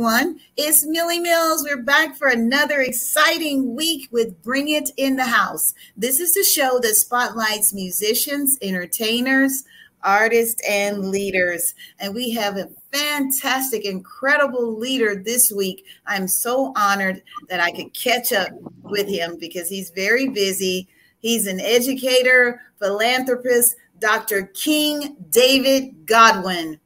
Everyone. It's Millie Mills. We're back for another exciting week with Bring It in the House. This is a show that spotlights musicians, entertainers, artists, and leaders. And we have a fantastic, incredible leader this week. I'm so honored that I could catch up with him because he's very busy. He's an educator, philanthropist, Dr. King David Godwin.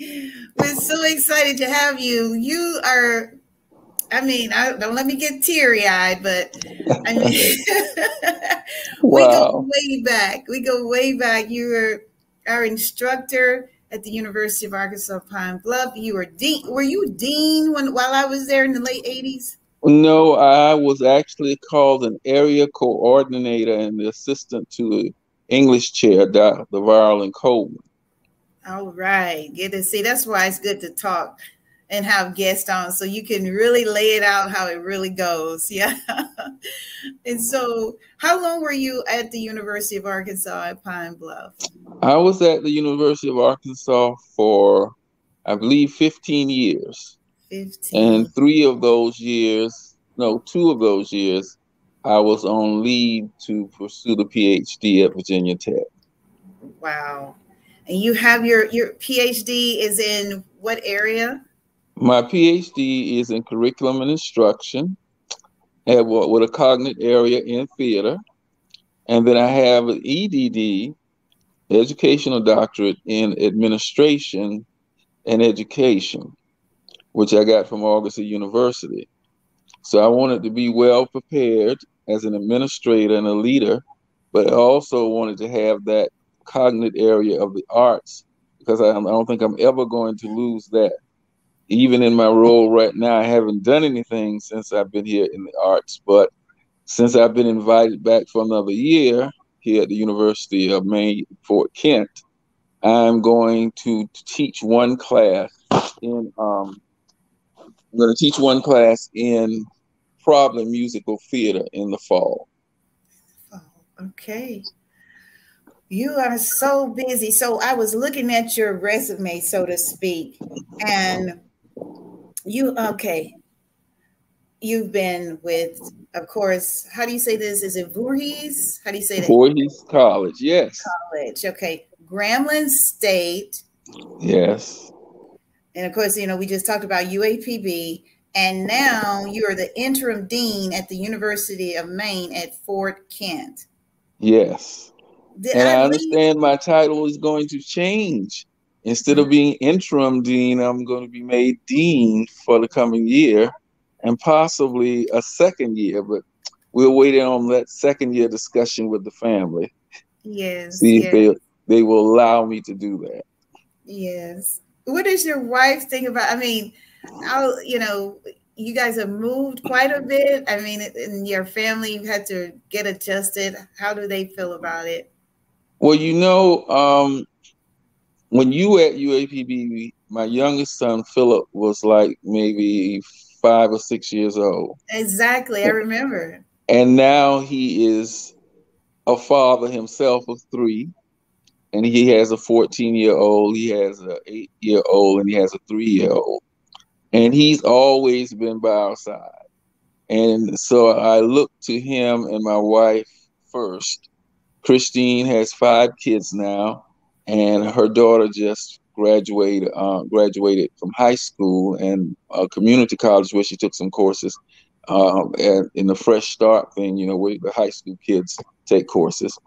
We're so excited to have you. You are, I mean, I, don't let me get teary eyed, but I mean, we go way back. We go way back. You were our instructor at the University of Arkansas Pine Bluff. You were dean. Were you dean when while I was there in the late eighties? No, I was actually called an area coordinator and the assistant to the English chair, Dr. Varlin Coleman. All right, good to see. That's why it's good to talk and have guests on so you can really lay it out how it really goes. Yeah. and so, how long were you at the University of Arkansas at Pine Bluff? I was at the University of Arkansas for, I believe, 15 years. 15. And three of those years, no, two of those years, I was on leave to pursue the PhD at Virginia Tech. Wow. And you have your your PhD is in what area? My PhD is in curriculum and instruction at with a cognate area in theater. And then I have an EDD, educational doctorate in administration and education which I got from Augusta University. So I wanted to be well prepared as an administrator and a leader, but I also wanted to have that cognate area of the arts because I, I don't think I'm ever going to lose that. Even in my role right now, I haven't done anything since I've been here in the arts, but since I've been invited back for another year here at the University of Maine, Fort Kent, I'm going to teach one class in um, I'm going to teach one class in problem musical theater in the fall. Oh, okay. You are so busy. So I was looking at your resume, so to speak, and you okay. You've been with, of course, how do you say this? Is it Voorhees? How do you say that? Voorhees College, yes. College, okay. Grambling State. Yes. And of course, you know, we just talked about UAPB, and now you are the interim dean at the University of Maine at Fort Kent. Yes. Did and I, I understand my title is going to change. Instead of mm-hmm. being interim dean, I'm going to be made dean for the coming year and possibly a second year, but we're waiting on that second year discussion with the family. Yes. See yes. if they they will allow me to do that. Yes what does your wife think about? I mean, how you know you guys have moved quite a bit. I mean, in your family, you had to get adjusted. How do they feel about it? Well, you know, um, when you were at UAPB, my youngest son Philip was like maybe five or six years old. Exactly, I remember. And now he is a father himself of three and he has a 14 year old, he has a eight year old, and he has a three year old. And he's always been by our side. And so I look to him and my wife first. Christine has five kids now, and her daughter just graduated uh, graduated from high school and a community college where she took some courses um, in the Fresh Start thing, you know, where the high school kids take courses.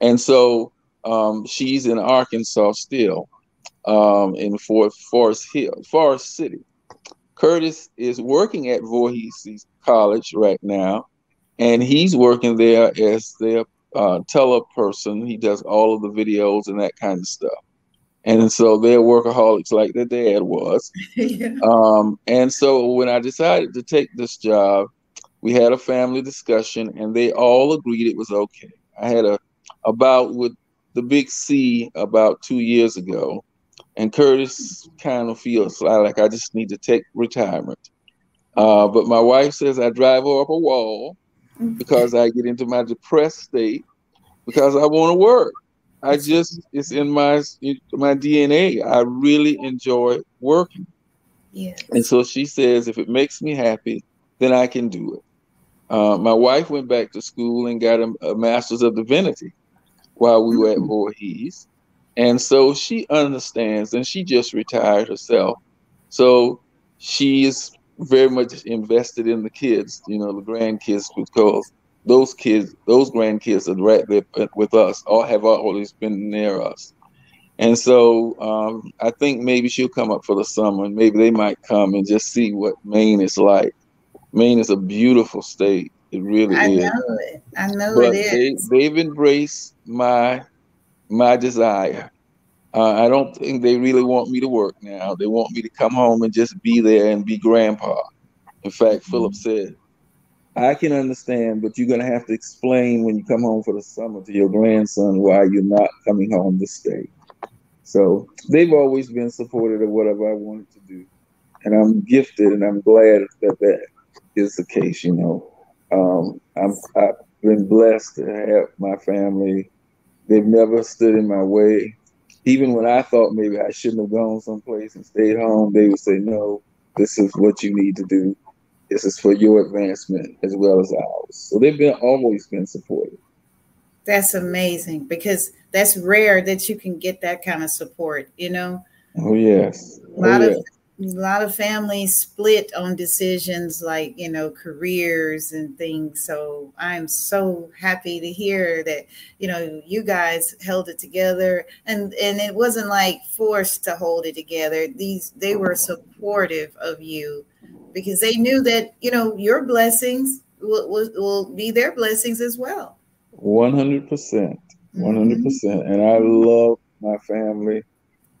And so um, she's in Arkansas still, um, in Fort Forest Hill, Forrest City. Curtis is working at Voorhees College right now, and he's working there as their uh, teleperson. He does all of the videos and that kind of stuff. And so they're workaholics like their dad was. yeah. um, and so when I decided to take this job, we had a family discussion and they all agreed it was okay. I had a about with the big C about two years ago, and Curtis kind of feels like I just need to take retirement. Uh, but my wife says I drive her up a wall because I get into my depressed state because I want to work. I just it's in my my DNA. I really enjoy working. Yeah. And so she says, if it makes me happy, then I can do it. Uh, my wife went back to school and got a, a master's of divinity while we were at mm-hmm. Voorhees. And so she understands and she just retired herself. So she is very much invested in the kids, you know, the grandkids, because those kids, those grandkids are right there with us, all have always been near us. And so um, I think maybe she'll come up for the summer and maybe they might come and just see what Maine is like. Maine is a beautiful state. It really I is. I know it. I know but it is. They, they've embraced my my desire. Uh, I don't think they really want me to work now. They want me to come home and just be there and be grandpa. In fact, mm-hmm. Philip said, I can understand, but you're going to have to explain when you come home for the summer to your grandson why you're not coming home to stay. So they've always been supportive of whatever I wanted to do. And I'm gifted and I'm glad that that is the case, you know. Um, I'm, I've been blessed to have my family. They've never stood in my way. Even when I thought maybe I shouldn't have gone someplace and stayed home, they would say, no, this is what you need to do. This is for your advancement as well as ours. So they've been always been supportive. That's amazing because that's rare that you can get that kind of support, you know? Oh yes. A lot oh, of yes lot of families split on decisions like you know careers and things. So i'm so happy to hear that you know you guys held it together. And and it wasn't like forced to hold it together. These they were supportive of you because they knew that you know your blessings will, will, will be their blessings as well. 100% 100 mm-hmm. percent. And i love my family.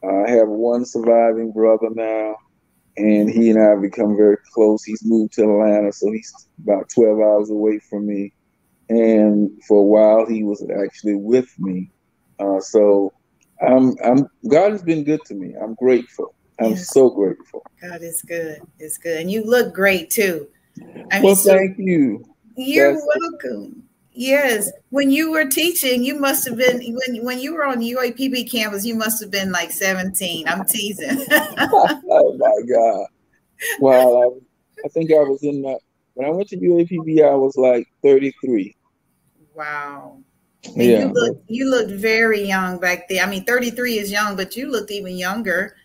I have one surviving brother now and he and I have become very close. He's moved to Atlanta, so he's about 12 hours away from me. And for a while, he was actually with me. Uh, so I'm, I'm, God has been good to me. I'm grateful. I'm yes. so grateful. God is good. It's good. And you look great too. I mean, well, thank you. You're That's welcome. Yes, when you were teaching, you must have been when when you were on UAPB campus. You must have been like seventeen. I'm teasing. oh my god! Wow, I, I, think I was in that when I went to UAPB. I was like thirty three. Wow. yeah. You look you looked very young back then. I mean, thirty three is young, but you looked even younger.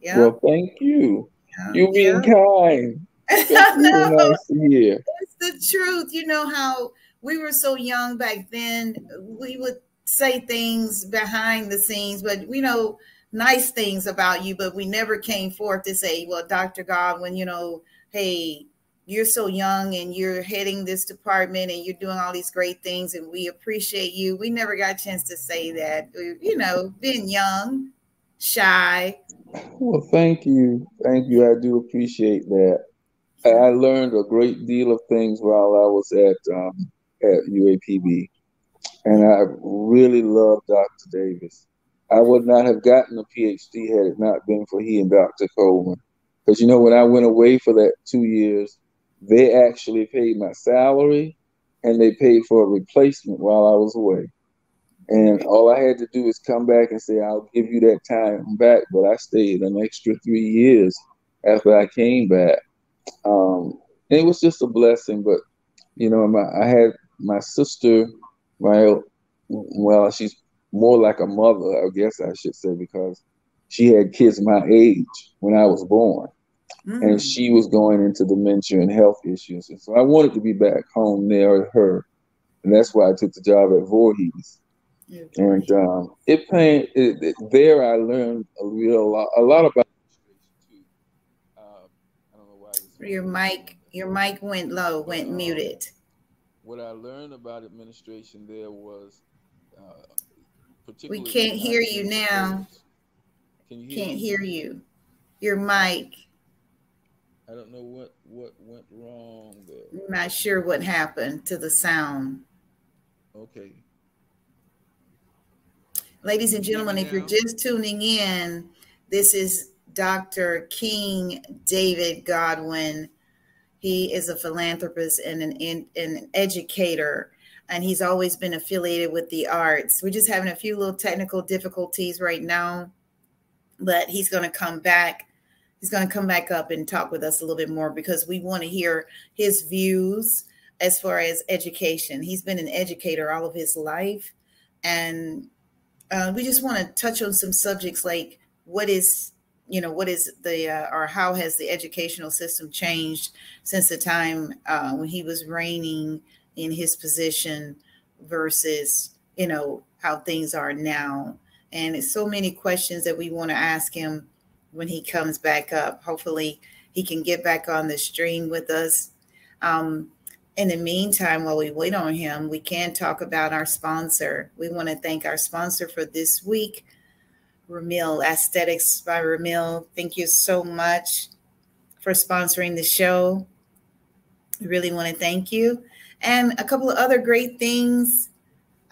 Yeah. Well, thank you. Yeah. You being yeah. kind. no, nice it's the truth. You know how we were so young back then. We would say things behind the scenes, but we know nice things about you, but we never came forth to say, well, Dr. Godwin, you know, hey, you're so young and you're heading this department and you're doing all these great things and we appreciate you. We never got a chance to say that, you know, being young, shy. Well, thank you. Thank you. I do appreciate that. I learned a great deal of things while I was at um, at UAPB. And I really love Dr. Davis. I would not have gotten a PhD had it not been for he and Dr. Coleman. Because you know, when I went away for that two years, they actually paid my salary and they paid for a replacement while I was away. And all I had to do is come back and say, I'll give you that time back. But I stayed an extra three years after I came back. Um, it was just a blessing. But, you know, my, I had my sister, my well, she's more like a mother, I guess I should say, because she had kids my age when I was born. Mm. And she was going into dementia and health issues. And so I wanted to be back home near her. And that's why I took the job at Voorhees. And um, it, it, it, there I learned a real lot, a lot about uh, your mic, your mic went low, went muted what I learned about administration there was uh, particularly. We can't hear you now. Can you hear can't me? hear you. Your mic. I don't know what what went wrong there. I'm not sure what happened to the sound. Okay. Ladies and gentlemen, if you're just tuning in, this is Dr. King David Godwin he is a philanthropist and an, an educator. and he's always been affiliated with the arts. We're just having a few little technical difficulties right now, but he's going to come back. He's going to come back up and talk with us a little bit more because we want to hear his views as far as education. He's been an educator all of his life, and uh, we just want to touch on some subjects like what is you know what is the uh, or how has the educational system changed since the time uh, when he was reigning in his position versus you know how things are now? And it's so many questions that we want to ask him when he comes back up. Hopefully he can get back on the stream with us. Um, in the meantime while we wait on him we can talk about our sponsor. We want to thank our sponsor for this week ramil aesthetics by ramil thank you so much for sponsoring the show I really want to thank you and a couple of other great things.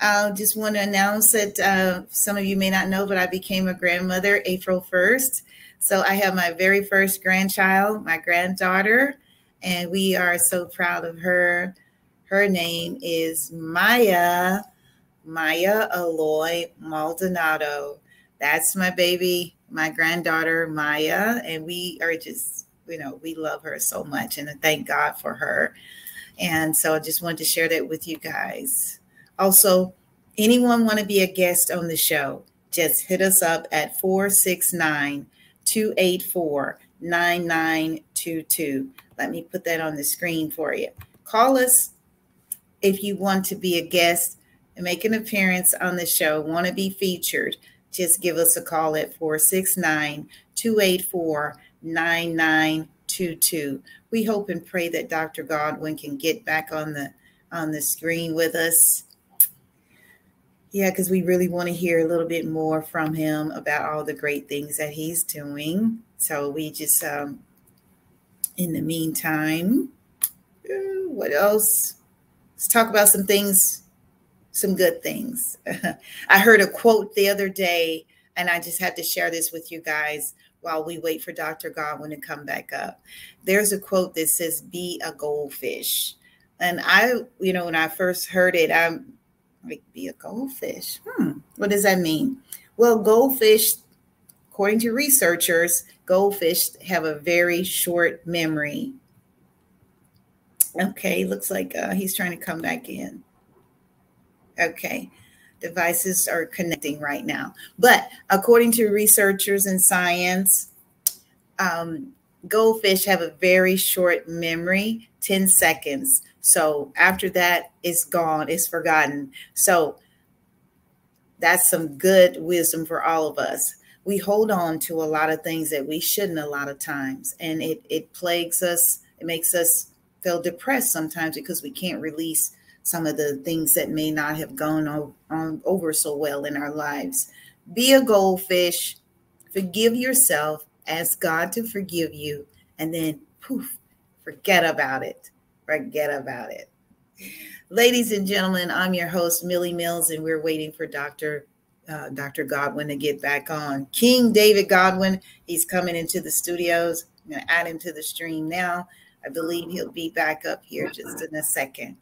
I just want to announce that uh, some of you may not know, but I became a grandmother April 1st. So I have my very first grandchild, my granddaughter, and we are so proud of her. Her name is Maya, Maya Aloy Maldonado. That's my baby, my granddaughter, Maya. And we are just, you know, we love her so much and thank God for her. And so I just wanted to share that with you guys. Also, anyone want to be a guest on the show, just hit us up at 469 284 9922. Let me put that on the screen for you. Call us if you want to be a guest and make an appearance on the show, want to be featured. Just give us a call at 469 284 9922 we hope and pray that Dr. Godwin can get back on the on the screen with us. Yeah, because we really want to hear a little bit more from him about all the great things that he's doing. So we just, um, in the meantime, what else? Let's talk about some things, some good things. I heard a quote the other day, and I just had to share this with you guys while we wait for Dr. Godwin to come back up. There's a quote that says, Be a goldfish. And I, you know, when I first heard it, I'm like, Be a goldfish. Hmm, what does that mean? Well, goldfish, according to researchers, goldfish have a very short memory. Okay, looks like uh, he's trying to come back in. Okay devices are connecting right now. But according to researchers in science, um, goldfish have a very short memory 10 seconds. So after that, it's gone, it's forgotten. So that's some good wisdom for all of us. We hold on to a lot of things that we shouldn't a lot of times, and it, it plagues us, it makes us feel depressed sometimes because we can't release some of the things that may not have gone on over so well in our lives. Be a goldfish, forgive yourself, ask God to forgive you, and then poof, forget about it. Forget about it. Ladies and gentlemen, I'm your host, Millie Mills, and we're waiting for Dr. Uh, Dr. Godwin to get back on. King David Godwin, he's coming into the studios. I'm going to add him to the stream now. I believe he'll be back up here just in a second.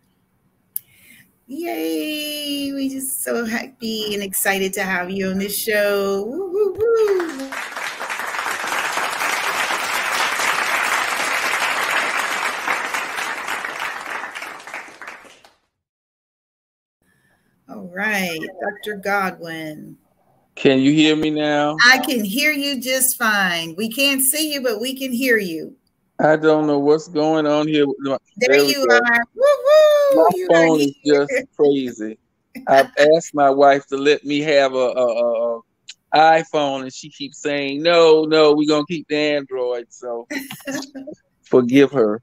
Yay! We're just so happy and excited to have you on this show. Woo, woo, woo. All right, Dr. Godwin. Can you hear me now? I can hear you just fine. We can't see you, but we can hear you. I don't know what's going on here. There, there you go. are. Woo-woo! My phone is just crazy. I've asked my wife to let me have a, a, a, iPhone, and she keeps saying, "No, no, we're gonna keep the Android." So forgive her.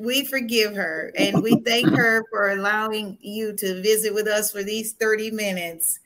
We forgive her, and we thank her for allowing you to visit with us for these thirty minutes.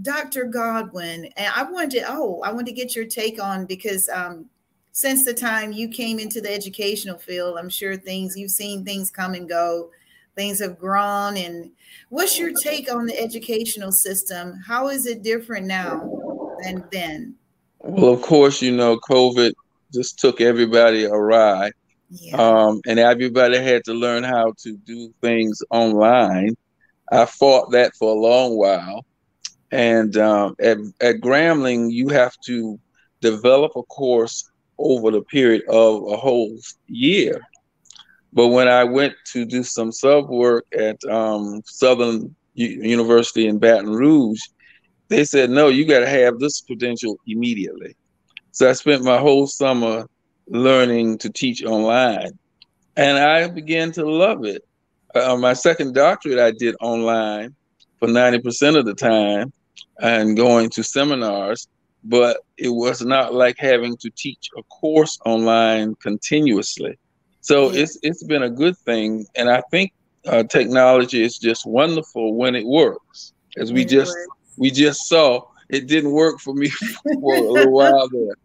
Dr. Godwin, and I wanted to, oh, I wanted to get your take on because um, since the time you came into the educational field, I'm sure things you've seen things come and go, things have grown. And what's your take on the educational system? How is it different now than then? Well, of course, you know, COVID just took everybody awry. Yeah. Um, and everybody had to learn how to do things online. I fought that for a long while. And um, at, at Grambling, you have to develop a course over the period of a whole year. But when I went to do some sub work at um, Southern U- University in Baton Rouge, they said, no, you got to have this credential immediately. So I spent my whole summer learning to teach online. And I began to love it. Uh, my second doctorate I did online for 90% of the time and going to seminars, but it was not like having to teach a course online continuously. So yeah. it's it's been a good thing, and I think uh, technology is just wonderful when it works. As we it just works. we just saw, it didn't work for me for a little while there,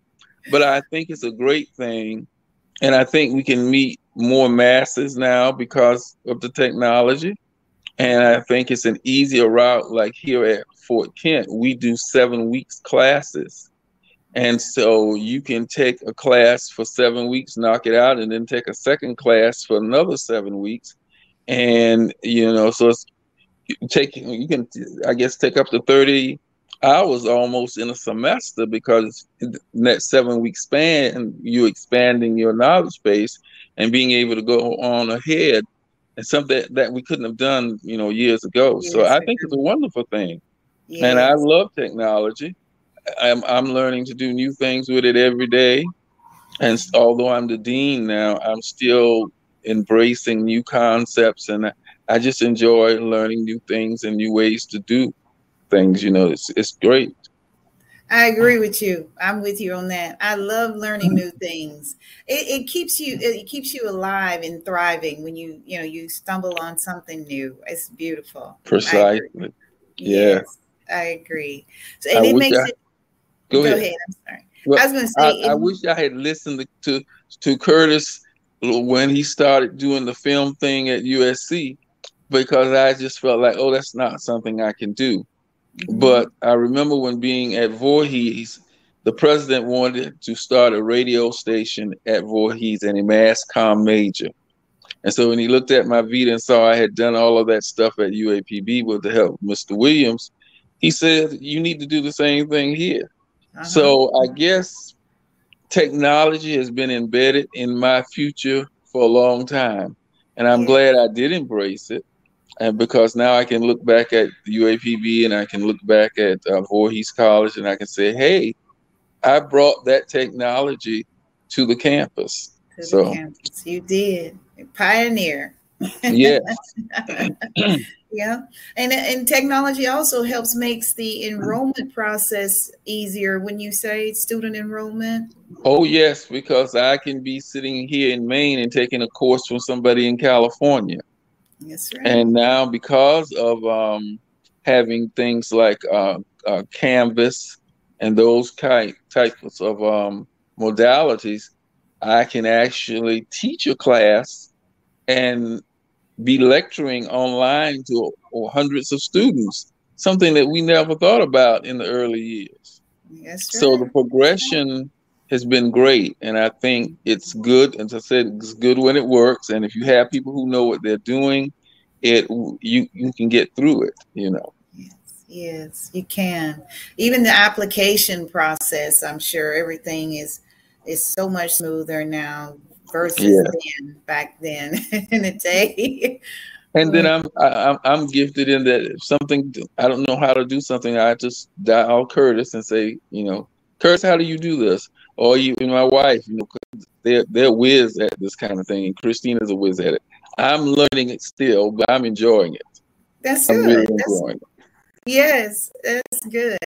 but I think it's a great thing, and I think we can meet more masses now because of the technology. And I think it's an easier route. Like here at Fort Kent, we do seven weeks classes. And so you can take a class for seven weeks, knock it out, and then take a second class for another seven weeks. And, you know, so it's taking, you can, I guess, take up to 30 hours almost in a semester because in that seven week span, you expanding your knowledge base and being able to go on ahead and something that we couldn't have done, you know, years ago. Yes, so I think it's a wonderful thing. Yes. And I love technology. I'm I'm learning to do new things with it every day. And although I'm the dean now, I'm still embracing new concepts and I just enjoy learning new things and new ways to do things. You know, it's it's great. I agree with you. I'm with you on that. I love learning new things. It, it, keeps you it keeps you alive and thriving when you you know you stumble on something new. It's beautiful. Precisely. I yeah. Yes, I agree. So and I it makes I, it. Go, go ahead. ahead. I'm sorry. Well, I was going to say. I, I wish I had listened to to Curtis when he started doing the film thing at USC because I just felt like, oh, that's not something I can do. Mm-hmm. But I remember when being at Voorhees, the president wanted to start a radio station at Voorhees and a mass comm major. And so when he looked at my vita and saw I had done all of that stuff at UAPB with the help of Mr. Williams, he said, You need to do the same thing here. Uh-huh. So I guess technology has been embedded in my future for a long time. And I'm yeah. glad I did embrace it and because now I can look back at the UAPB and I can look back at uh, Voorhees College and I can say, hey, I brought that technology to the campus. To so the campus. you did, pioneer. Yeah. yeah, and and technology also helps makes the enrollment process easier when you say student enrollment. Oh yes, because I can be sitting here in Maine and taking a course from somebody in California. That's right. And now, because of um, having things like uh, uh, Canvas and those type types of um, modalities, I can actually teach a class and be lecturing online to hundreds of students, something that we never thought about in the early years. Yes, so the progression has been great. And I think it's good. As I said, it's good when it works. And if you have people who know what they're doing, it you you can get through it, you know. Yes, yes, you can. Even the application process, I'm sure everything is is so much smoother now versus yeah. then back then in the day. And then I'm I, I'm gifted in that if something I don't know how to do something, I just dial Curtis and say, you know, Curtis, how do you do this? or you and my wife, you know, they're they're whiz at this kind of thing, and Christina's a whiz at it. I'm learning it still, but I'm enjoying it. That's I'm good. Really that's, it. Yes, that's good.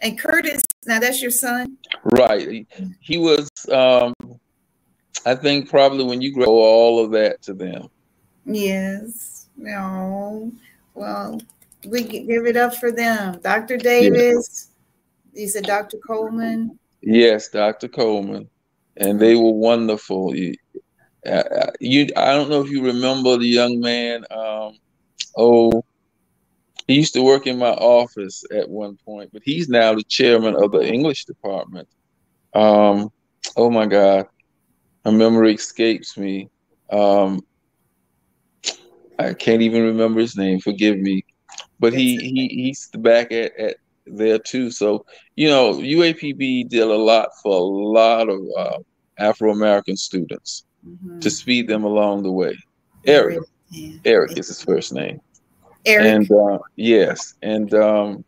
And Curtis, now that's your son, right? He was, um, I think, probably when you grow all of that to them. Yes. No. Well, we give it up for them. Dr. Davis. Yeah. He said Dr. Coleman. Yes, Dr. Coleman, and they were wonderful. You, uh, you, I don't know if you remember the young man. Um, oh, he used to work in my office at one point, but he's now the chairman of the English department. Um, oh my God, my memory escapes me. Um, I can't even remember his name. Forgive me, but he he he's back at, at there too. So you know, UAPB did a lot for a lot of uh, Afro American students mm-hmm. to speed them along the way. Eric, yeah. Eric is his first name. Eric, and uh, yes, and um,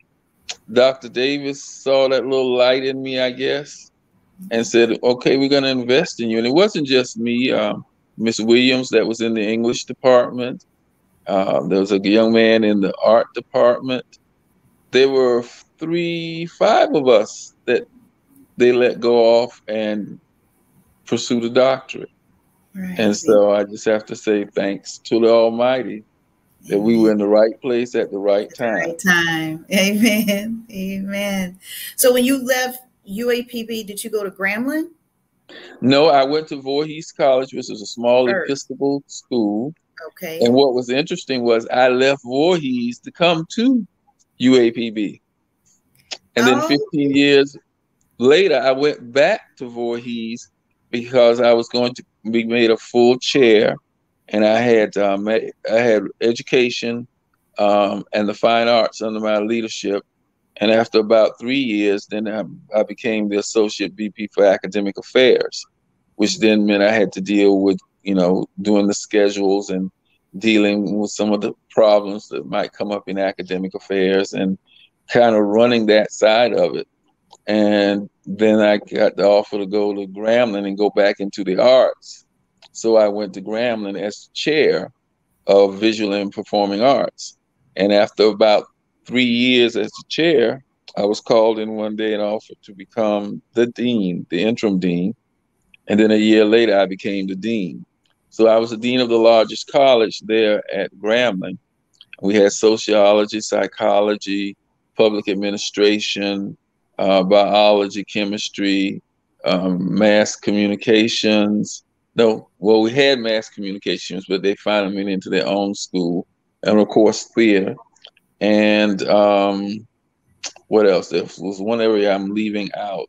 Dr. Davis saw that little light in me, I guess, and said, "Okay, we're going to invest in you." And it wasn't just me. Um, Miss Williams, that was in the English department. Uh, there was a young man in the art department. There were three, five of us that they let go off and pursue the doctorate. Right. And so I just have to say thanks to the Almighty that we were in the right place at the right time. Right time. Amen. Amen. So when you left UAPB, did you go to Grambling? No, I went to Voorhees College, which is a small First. Episcopal school. Okay. And what was interesting was I left Voorhees to come to UAPB. And then oh. 15 years later, I went back to Voorhees because I was going to be made a full chair, and I had um, I had education um, and the fine arts under my leadership. And after about three years, then I, I became the associate VP for academic affairs, which then meant I had to deal with you know doing the schedules and dealing with some of the problems that might come up in academic affairs and kind of running that side of it. And then I got the offer to go to Grambling and go back into the arts. So I went to Grambling as chair of visual and performing arts. And after about three years as the chair, I was called in one day and offered to become the dean, the interim dean. And then a year later, I became the dean. So I was the dean of the largest college there at Grambling. We had sociology, psychology, public administration, uh, biology, chemistry, um, mass communications. No, well, we had mass communications, but they finally went into their own school, and of course, theater. And um, what else? There was one area I'm leaving out.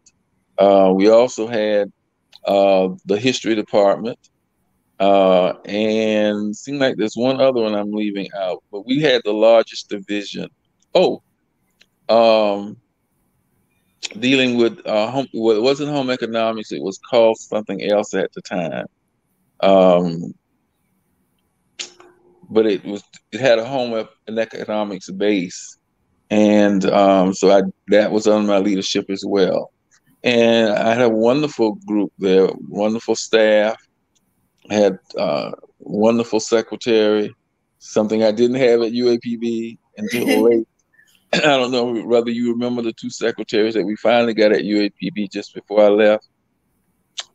Uh, we also had uh, the history department, uh, and seemed like there's one other one I'm leaving out. But we had the largest division. Oh, um, dealing with uh, home. Well, it wasn't home economics. It was called something else at the time. Um, but it was it had a home and economics base, and um, so I that was under my leadership as well. And I had a wonderful group there, wonderful staff. I had uh, wonderful secretary, something I didn't have at UAPB until late. I don't know whether you remember the two secretaries that we finally got at UAPB just before I left,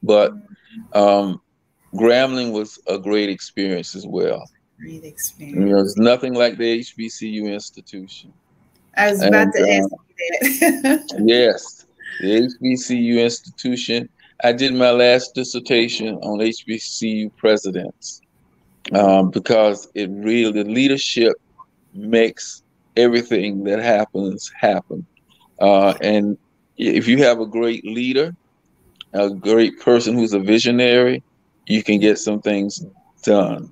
but um, Grambling was a great experience as well. Great experience. You know, it's nothing like the HBCU institution. I was about and, to ask um, you that. yes, the HBCU institution. I did my last dissertation on HBCU presidents um, because it really the leadership makes everything that happens happen. Uh, and if you have a great leader, a great person who's a visionary, you can get some things done.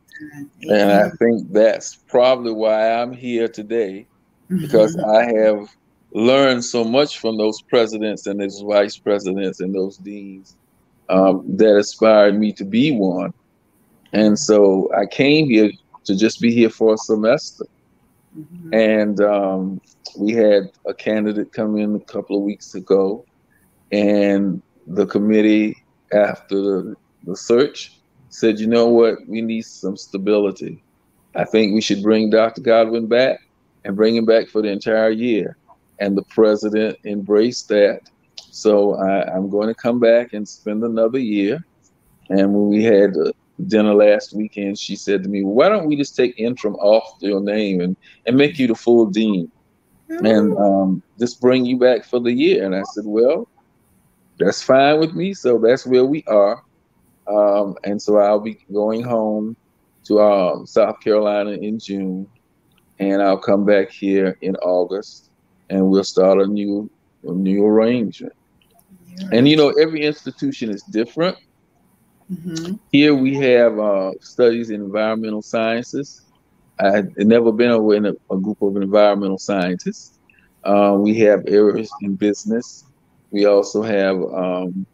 And I think that's probably why I'm here today, because mm-hmm. I have learned so much from those presidents and those vice presidents and those deans um, that inspired me to be one. And so I came here to just be here for a semester Mm-hmm. And um, we had a candidate come in a couple of weeks ago, and the committee, after the, the search, said, you know what, we need some stability. I think we should bring Dr. Godwin back and bring him back for the entire year. And the president embraced that. So I, am going to come back and spend another year. And when we had dinner last weekend, she said to me, "Why don't we just take interim off your name and and make you the full dean, mm-hmm. and um, just bring you back for the year?" And I said, "Well, that's fine with me. So that's where we are, um, and so I'll be going home to um, South Carolina in June, and I'll come back here in August, and we'll start a new a new arrangement." And you know, every institution is different. Mm-hmm. Here we have uh, studies in environmental sciences. I had never been in a, a group of environmental scientists. Uh, we have areas in business. We also have, um,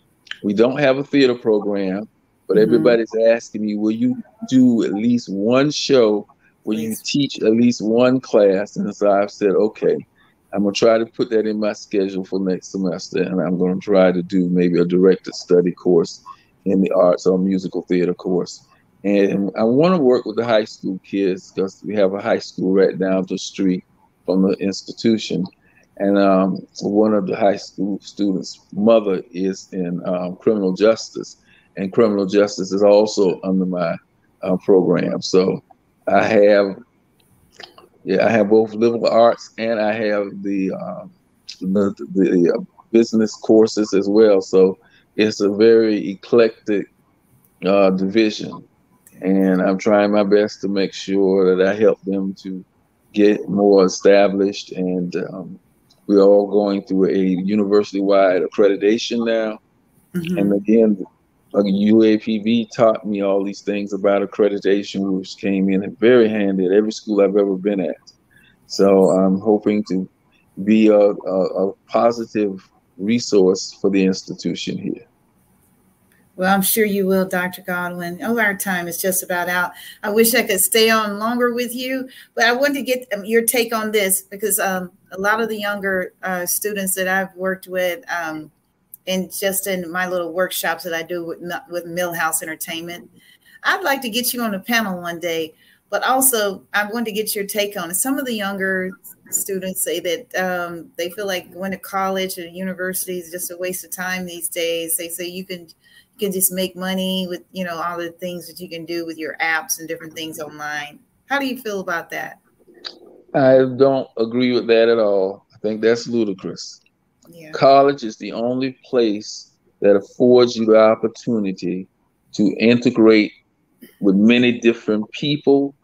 we don't have a theater program, but mm-hmm. everybody's asking me, will you do at least one show where you teach at least one class? And so I've said, okay, I'm gonna try to put that in my schedule for next semester, and I'm gonna try to do maybe a directed study course in the arts or musical theater course. And I want to work with the high school kids because we have a high school right down the street from the institution. And um, one of the high school students' mother is in um, criminal justice, and criminal justice is also under my uh, program. So I have, yeah, I have both liberal arts and I have the uh, the, the uh, business courses as well. So it's a very eclectic uh, division and I'm trying my best to make sure that I help them to get more established. And um, we're all going through a university-wide accreditation now. Mm-hmm. And again, UAPB taught me all these things about accreditation, which came in very handy at every school I've ever been at. So I'm hoping to be a, a, a positive resource for the institution here. Well, I'm sure you will, Dr. Godwin. Oh, our time is just about out. I wish I could stay on longer with you, but I wanted to get um, your take on this because um, a lot of the younger uh, students that I've worked with, um, and just in my little workshops that I do with with Millhouse Entertainment, I'd like to get you on a panel one day. But also, I wanted to get your take on it. Some of the younger students say that um, they feel like going to college or university is just a waste of time these days. They say you can you can just make money with you know all the things that you can do with your apps and different things online. How do you feel about that? I don't agree with that at all. I think that's ludicrous. Yeah. College is the only place that affords you the opportunity to integrate with many different people,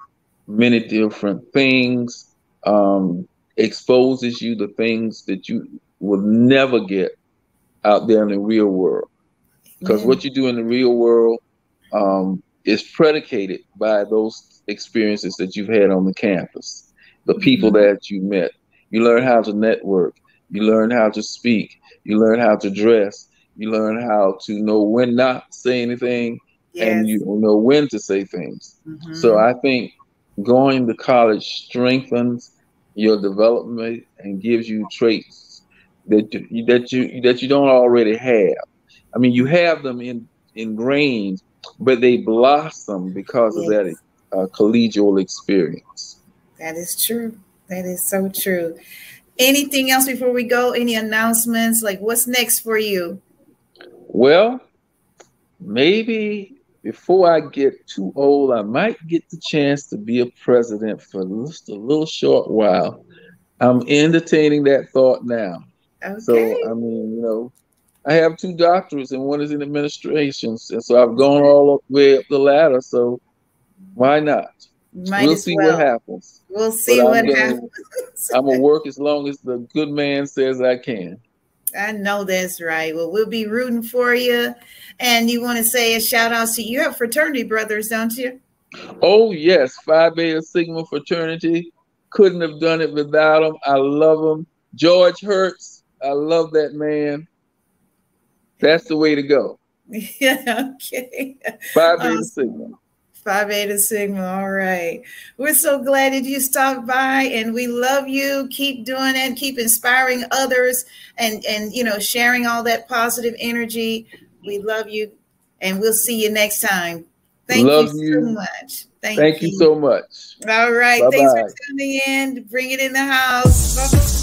many different things, um, exposes you to things that you will never get out there in the real world because what you do in the real world um, is predicated by those experiences that you've had on the campus, the people mm-hmm. that you met. You learn how to network. You learn how to speak. You learn how to dress. You learn how to know when not say anything, yes. and you know when to say things. Mm-hmm. So I think going to college strengthens your development and gives you traits that you, that you that you don't already have. I mean, you have them in ingrained, but they blossom because yes. of that uh, collegial experience. That is true. That is so true. Anything else before we go? Any announcements? Like, what's next for you? Well, maybe before I get too old, I might get the chance to be a president for just a little short while. I'm entertaining that thought now. Okay. So, I mean, you know, I have two doctorates and one is in administration. And so I've gone all the way up the ladder. So why not? Might we'll see well. what happens. We'll see but what I'm gonna, happens. I'm gonna work as long as the good man says I can. I know that's right. Well, we'll be rooting for you. And you want to say a shout out to you have fraternity brothers, don't you? Oh yes, Phi Beta Sigma fraternity. Couldn't have done it without them. I love them. George Hertz, I love that man. That's the way to go. Yeah, okay. Phi Beta um, Sigma. Phi Beta Sigma. All right. We're so glad that you stopped by and we love you. Keep doing it. Keep inspiring others and, and you know, sharing all that positive energy. We love you and we'll see you next time. Thank love you, you so much. Thank, Thank you. you. so much. All right. Bye-bye. Thanks for tuning in. Bring it in the house. Bye-bye.